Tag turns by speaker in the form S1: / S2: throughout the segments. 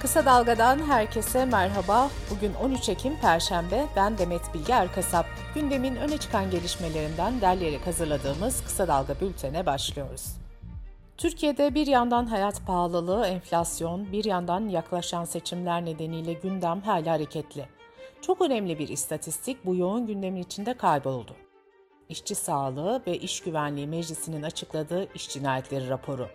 S1: Kısa Dalga'dan herkese merhaba. Bugün 13 Ekim Perşembe. Ben Demet Bilge Erkasap. Gündemin öne çıkan gelişmelerinden derleyerek hazırladığımız Kısa Dalga bültene başlıyoruz. Türkiye'de bir yandan hayat pahalılığı, enflasyon, bir yandan yaklaşan seçimler nedeniyle gündem hala hareketli. Çok önemli bir istatistik bu yoğun gündemin içinde kayboldu. İşçi Sağlığı ve İş Güvenliği Meclisi'nin açıkladığı iş cinayetleri raporu.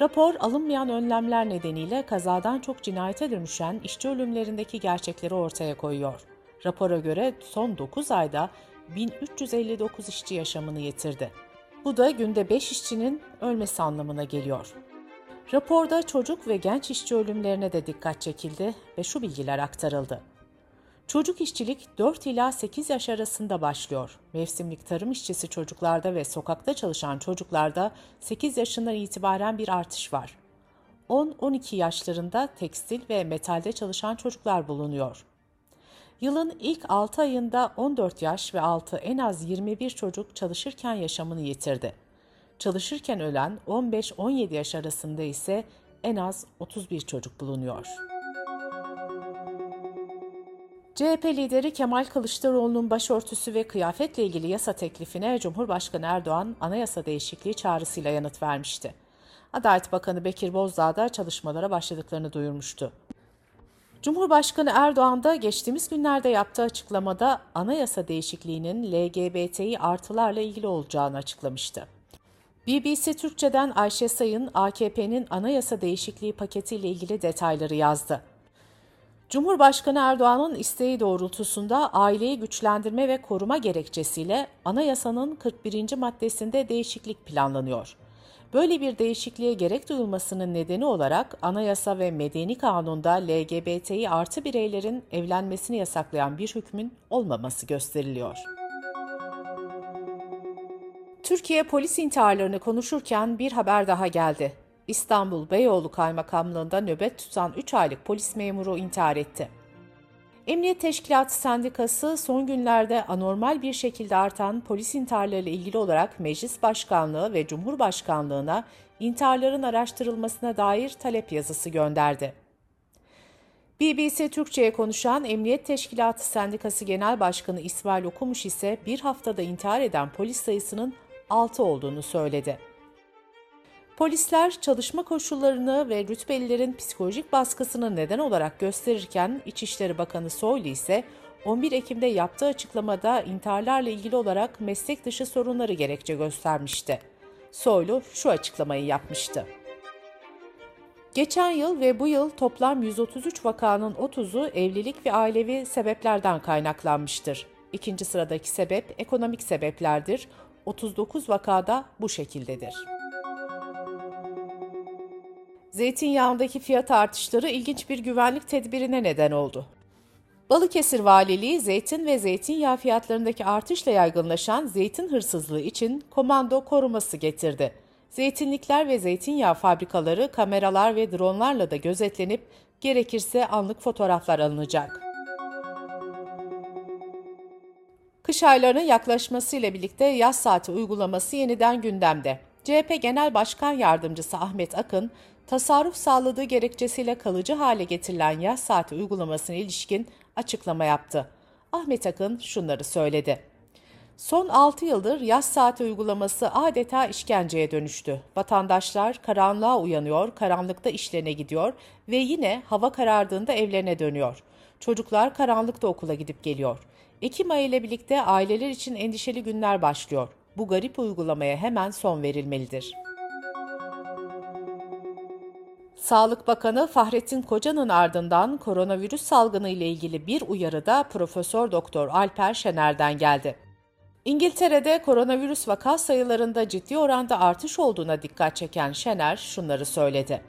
S1: Rapor, alınmayan önlemler nedeniyle kazadan çok cinayete dönüşen işçi ölümlerindeki gerçekleri ortaya koyuyor. Rapora göre son 9 ayda 1359 işçi yaşamını yitirdi. Bu da günde 5 işçinin ölmesi anlamına geliyor. Raporda çocuk ve genç işçi ölümlerine de dikkat çekildi ve şu bilgiler aktarıldı. Çocuk işçilik 4 ila 8 yaş arasında başlıyor. Mevsimlik tarım işçisi çocuklarda ve sokakta çalışan çocuklarda 8 yaşından itibaren bir artış var. 10-12 yaşlarında tekstil ve metalde çalışan çocuklar bulunuyor. Yılın ilk 6 ayında 14 yaş ve altı en az 21 çocuk çalışırken yaşamını yitirdi. Çalışırken ölen 15-17 yaş arasında ise en az 31 çocuk bulunuyor. CHP lideri Kemal Kılıçdaroğlu'nun başörtüsü ve kıyafetle ilgili yasa teklifine Cumhurbaşkanı Erdoğan anayasa değişikliği çağrısıyla yanıt vermişti. Adalet Bakanı Bekir Bozdağ da çalışmalara başladıklarını duyurmuştu. Cumhurbaşkanı Erdoğan da geçtiğimiz günlerde yaptığı açıklamada anayasa değişikliğinin LGBTİ artılarla ilgili olacağını açıklamıştı. BBC Türkçe'den Ayşe Sayın AKP'nin anayasa değişikliği paketiyle ilgili detayları yazdı. Cumhurbaşkanı Erdoğan'ın isteği doğrultusunda aileyi güçlendirme ve koruma gerekçesiyle anayasanın 41. maddesinde değişiklik planlanıyor. Böyle bir değişikliğe gerek duyulmasının nedeni olarak anayasa ve medeni kanunda LGBTİ artı bireylerin evlenmesini yasaklayan bir hükmün olmaması gösteriliyor. Türkiye polis intiharlarını konuşurken bir haber daha geldi. İstanbul Beyoğlu Kaymakamlığı'nda nöbet tutan 3 aylık polis memuru intihar etti. Emniyet Teşkilatı Sendikası son günlerde anormal bir şekilde artan polis intiharları ile ilgili olarak Meclis Başkanlığı ve Cumhurbaşkanlığına intiharların araştırılmasına dair talep yazısı gönderdi. BBC Türkçe'ye konuşan Emniyet Teşkilatı Sendikası Genel Başkanı İsmail Okumuş ise bir haftada intihar eden polis sayısının 6 olduğunu söyledi. Polisler çalışma koşullarını ve rütbelilerin psikolojik baskısını neden olarak gösterirken İçişleri Bakanı Soylu ise 11 Ekim'de yaptığı açıklamada intiharlarla ilgili olarak meslek dışı sorunları gerekçe göstermişti. Soylu şu açıklamayı yapmıştı. Geçen yıl ve bu yıl toplam 133 vakanın 30'u evlilik ve ailevi sebeplerden kaynaklanmıştır. İkinci sıradaki sebep ekonomik sebeplerdir. 39 vakada bu şekildedir. Zeytinyağındaki fiyat artışları ilginç bir güvenlik tedbirine neden oldu. Balıkesir Valiliği zeytin ve zeytinyağı fiyatlarındaki artışla yaygınlaşan zeytin hırsızlığı için komando koruması getirdi. Zeytinlikler ve zeytinyağı fabrikaları kameralar ve dronlarla da gözetlenip gerekirse anlık fotoğraflar alınacak. Kış aylarının yaklaşmasıyla birlikte yaz saati uygulaması yeniden gündemde. CHP Genel Başkan Yardımcısı Ahmet Akın, tasarruf sağladığı gerekçesiyle kalıcı hale getirilen yaz saati uygulamasına ilişkin açıklama yaptı. Ahmet Akın şunları söyledi. Son 6 yıldır yaz saati uygulaması adeta işkenceye dönüştü. Vatandaşlar karanlığa uyanıyor, karanlıkta işlerine gidiyor ve yine hava karardığında evlerine dönüyor. Çocuklar karanlıkta okula gidip geliyor. Ekim ayı ile birlikte aileler için endişeli günler başlıyor. Bu garip uygulamaya hemen son verilmelidir. Sağlık Bakanı Fahrettin Koca'nın ardından koronavirüs salgını ile ilgili bir uyarı da Profesör Doktor Alper Şener'den geldi. İngiltere'de koronavirüs vaka sayılarında ciddi oranda artış olduğuna dikkat çeken Şener şunları söyledi.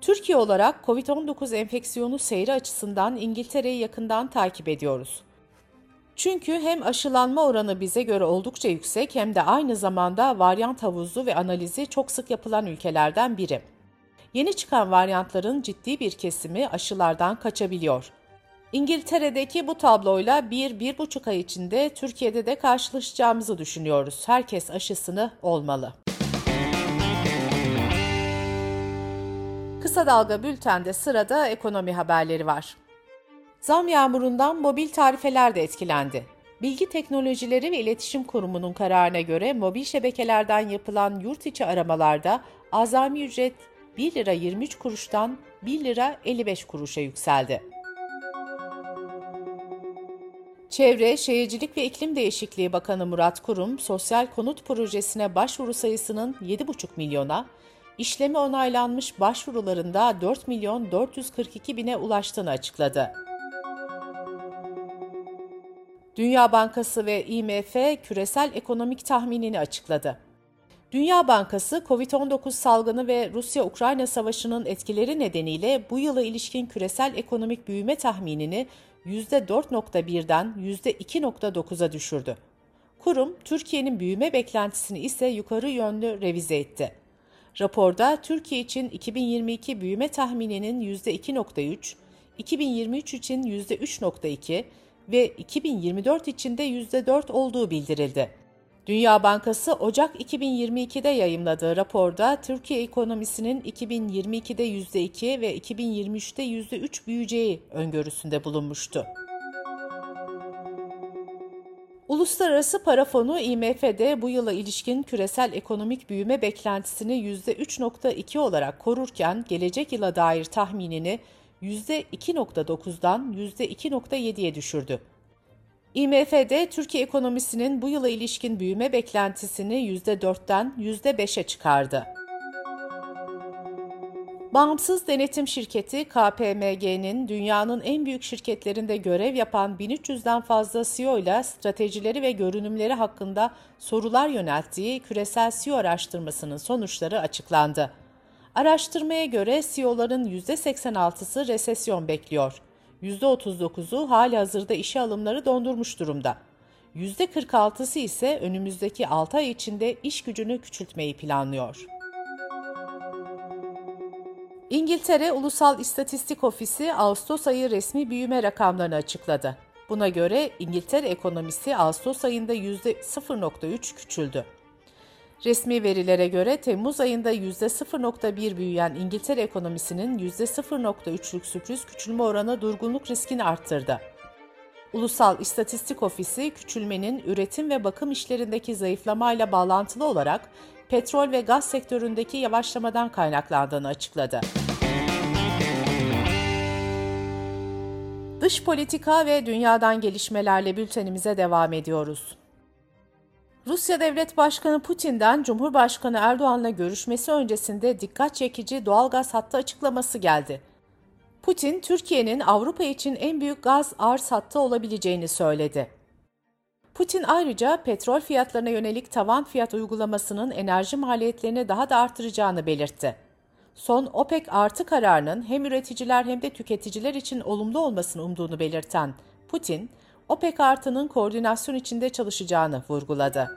S1: Türkiye olarak COVID-19 enfeksiyonu seyri açısından İngiltere'yi yakından takip ediyoruz. Çünkü hem aşılanma oranı bize göre oldukça yüksek hem de aynı zamanda varyant havuzu ve analizi çok sık yapılan ülkelerden biri. Yeni çıkan varyantların ciddi bir kesimi aşılardan kaçabiliyor. İngiltere'deki bu tabloyla 1-1,5 ay içinde Türkiye'de de karşılaşacağımızı düşünüyoruz. Herkes aşısını olmalı. Kısa Dalga Bülten'de sırada ekonomi haberleri var. Zam yağmurundan mobil tarifeler de etkilendi. Bilgi Teknolojileri ve İletişim Kurumu'nun kararına göre mobil şebekelerden yapılan yurt içi aramalarda azami ücret 1 lira 23 kuruştan 1 lira 55 kuruşa yükseldi. Çevre, Şehircilik ve İklim Değişikliği Bakanı Murat Kurum, sosyal konut projesine başvuru sayısının 7,5 milyona, işlemi onaylanmış başvurularında 4 milyon 442 bine ulaştığını açıkladı. Dünya Bankası ve IMF küresel ekonomik tahminini açıkladı. Dünya Bankası, COVID-19 salgını ve Rusya-Ukrayna savaşının etkileri nedeniyle bu yıla ilişkin küresel ekonomik büyüme tahminini %4.1'den %2.9'a düşürdü. Kurum, Türkiye'nin büyüme beklentisini ise yukarı yönlü revize etti. Raporda Türkiye için 2022 büyüme tahmininin %2.3, 2023 için %3.2 ve 2024 için de %4 olduğu bildirildi. Dünya Bankası Ocak 2022'de yayımladığı raporda Türkiye ekonomisinin 2022'de %2 ve 2023'te %3 büyüyeceği öngörüsünde bulunmuştu. Uluslararası Para Fonu IMF'de bu yıla ilişkin küresel ekonomik büyüme beklentisini %3.2 olarak korurken gelecek yıla dair tahminini %2.9'dan %2.7'ye düşürdü. IMF'de Türkiye ekonomisinin bu yıla ilişkin büyüme beklentisini %4'ten %5'e çıkardı. Bağımsız denetim şirketi KPMG'nin dünyanın en büyük şirketlerinde görev yapan 1300'den fazla CEO ile stratejileri ve görünümleri hakkında sorular yönelttiği küresel CEO araştırmasının sonuçları açıklandı. Araştırmaya göre CEO'ların %86'sı resesyon bekliyor. %39'u hali hazırda işe alımları dondurmuş durumda. %46'sı ise önümüzdeki 6 ay içinde iş gücünü küçültmeyi planlıyor. İngiltere Ulusal İstatistik Ofisi Ağustos ayı resmi büyüme rakamlarını açıkladı. Buna göre İngiltere ekonomisi Ağustos ayında %0.3 küçüldü. Resmi verilere göre Temmuz ayında %0.1 büyüyen İngiltere ekonomisinin %0.3'lük sürpriz küçülme oranı durgunluk riskini arttırdı. Ulusal İstatistik Ofisi küçülmenin üretim ve bakım işlerindeki zayıflamayla bağlantılı olarak petrol ve gaz sektöründeki yavaşlamadan kaynaklandığını açıkladı. Dış politika ve dünyadan gelişmelerle bültenimize devam ediyoruz. Rusya Devlet Başkanı Putin'den Cumhurbaşkanı Erdoğan'la görüşmesi öncesinde dikkat çekici doğalgaz hattı açıklaması geldi. Putin, Türkiye'nin Avrupa için en büyük gaz arz hattı olabileceğini söyledi. Putin ayrıca petrol fiyatlarına yönelik tavan fiyat uygulamasının enerji maliyetlerini daha da artıracağını belirtti. Son OPEC artı kararının hem üreticiler hem de tüketiciler için olumlu olmasını umduğunu belirten Putin, OPEC artının koordinasyon içinde çalışacağını vurguladı.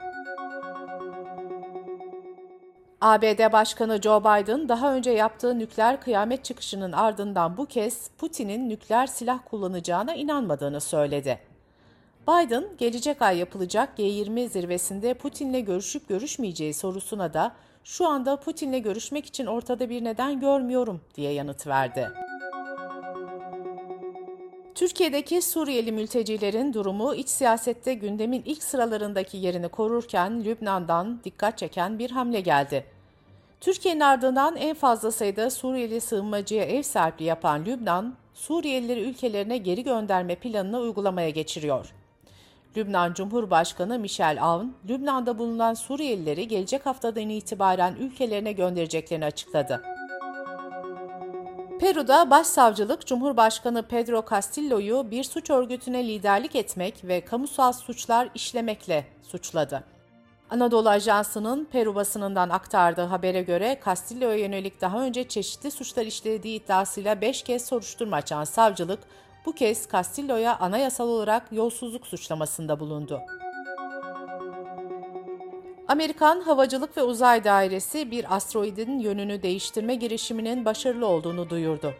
S1: ABD Başkanı Joe Biden daha önce yaptığı nükleer kıyamet çıkışının ardından bu kez Putin'in nükleer silah kullanacağına inanmadığını söyledi. Biden, gelecek ay yapılacak G20 zirvesinde Putin'le görüşüp görüşmeyeceği sorusuna da şu anda Putin'le görüşmek için ortada bir neden görmüyorum diye yanıt verdi. Türkiye'deki Suriyeli mültecilerin durumu iç siyasette gündemin ilk sıralarındaki yerini korurken Lübnan'dan dikkat çeken bir hamle geldi. Türkiye'nin ardından en fazla sayıda Suriyeli sığınmacıya ev sahipliği yapan Lübnan, Suriyelileri ülkelerine geri gönderme planını uygulamaya geçiriyor. Lübnan Cumhurbaşkanı Michel Aoun, Lübnan'da bulunan Suriyelileri gelecek haftadan itibaren ülkelerine göndereceklerini açıkladı. Peru'da Başsavcılık Cumhurbaşkanı Pedro Castillo'yu bir suç örgütüne liderlik etmek ve kamusal suçlar işlemekle suçladı. Anadolu Ajansı'nın Peru basınından aktardığı habere göre Castillo'ya yönelik daha önce çeşitli suçlar işlediği iddiasıyla 5 kez soruşturma açan savcılık, bu kez Castillo'ya anayasal olarak yolsuzluk suçlamasında bulundu. Amerikan Havacılık ve Uzay Dairesi bir asteroidin yönünü değiştirme girişiminin başarılı olduğunu duyurdu.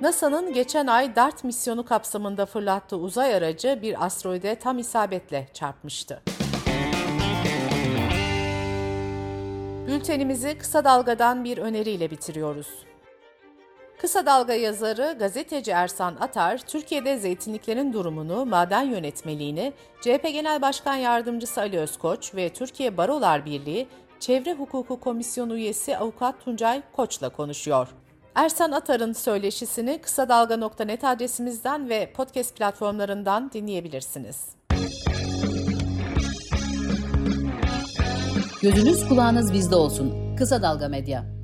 S1: NASA'nın geçen ay DART misyonu kapsamında fırlattığı uzay aracı bir asteroide tam isabetle çarpmıştı. Bültenimizi kısa dalgadan bir öneriyle bitiriyoruz. Kısa Dalga yazarı gazeteci Ersan Atar, Türkiye'de zeytinliklerin durumunu, maden yönetmeliğini, CHP Genel Başkan Yardımcısı Ali Özkoç ve Türkiye Barolar Birliği Çevre Hukuku Komisyonu üyesi Avukat Tuncay Koç'la konuşuyor. Ersan Atar'ın söyleşisini kısa dalga.net adresimizden ve podcast platformlarından dinleyebilirsiniz.
S2: Gözünüz kulağınız bizde olsun. Kısa Dalga Medya.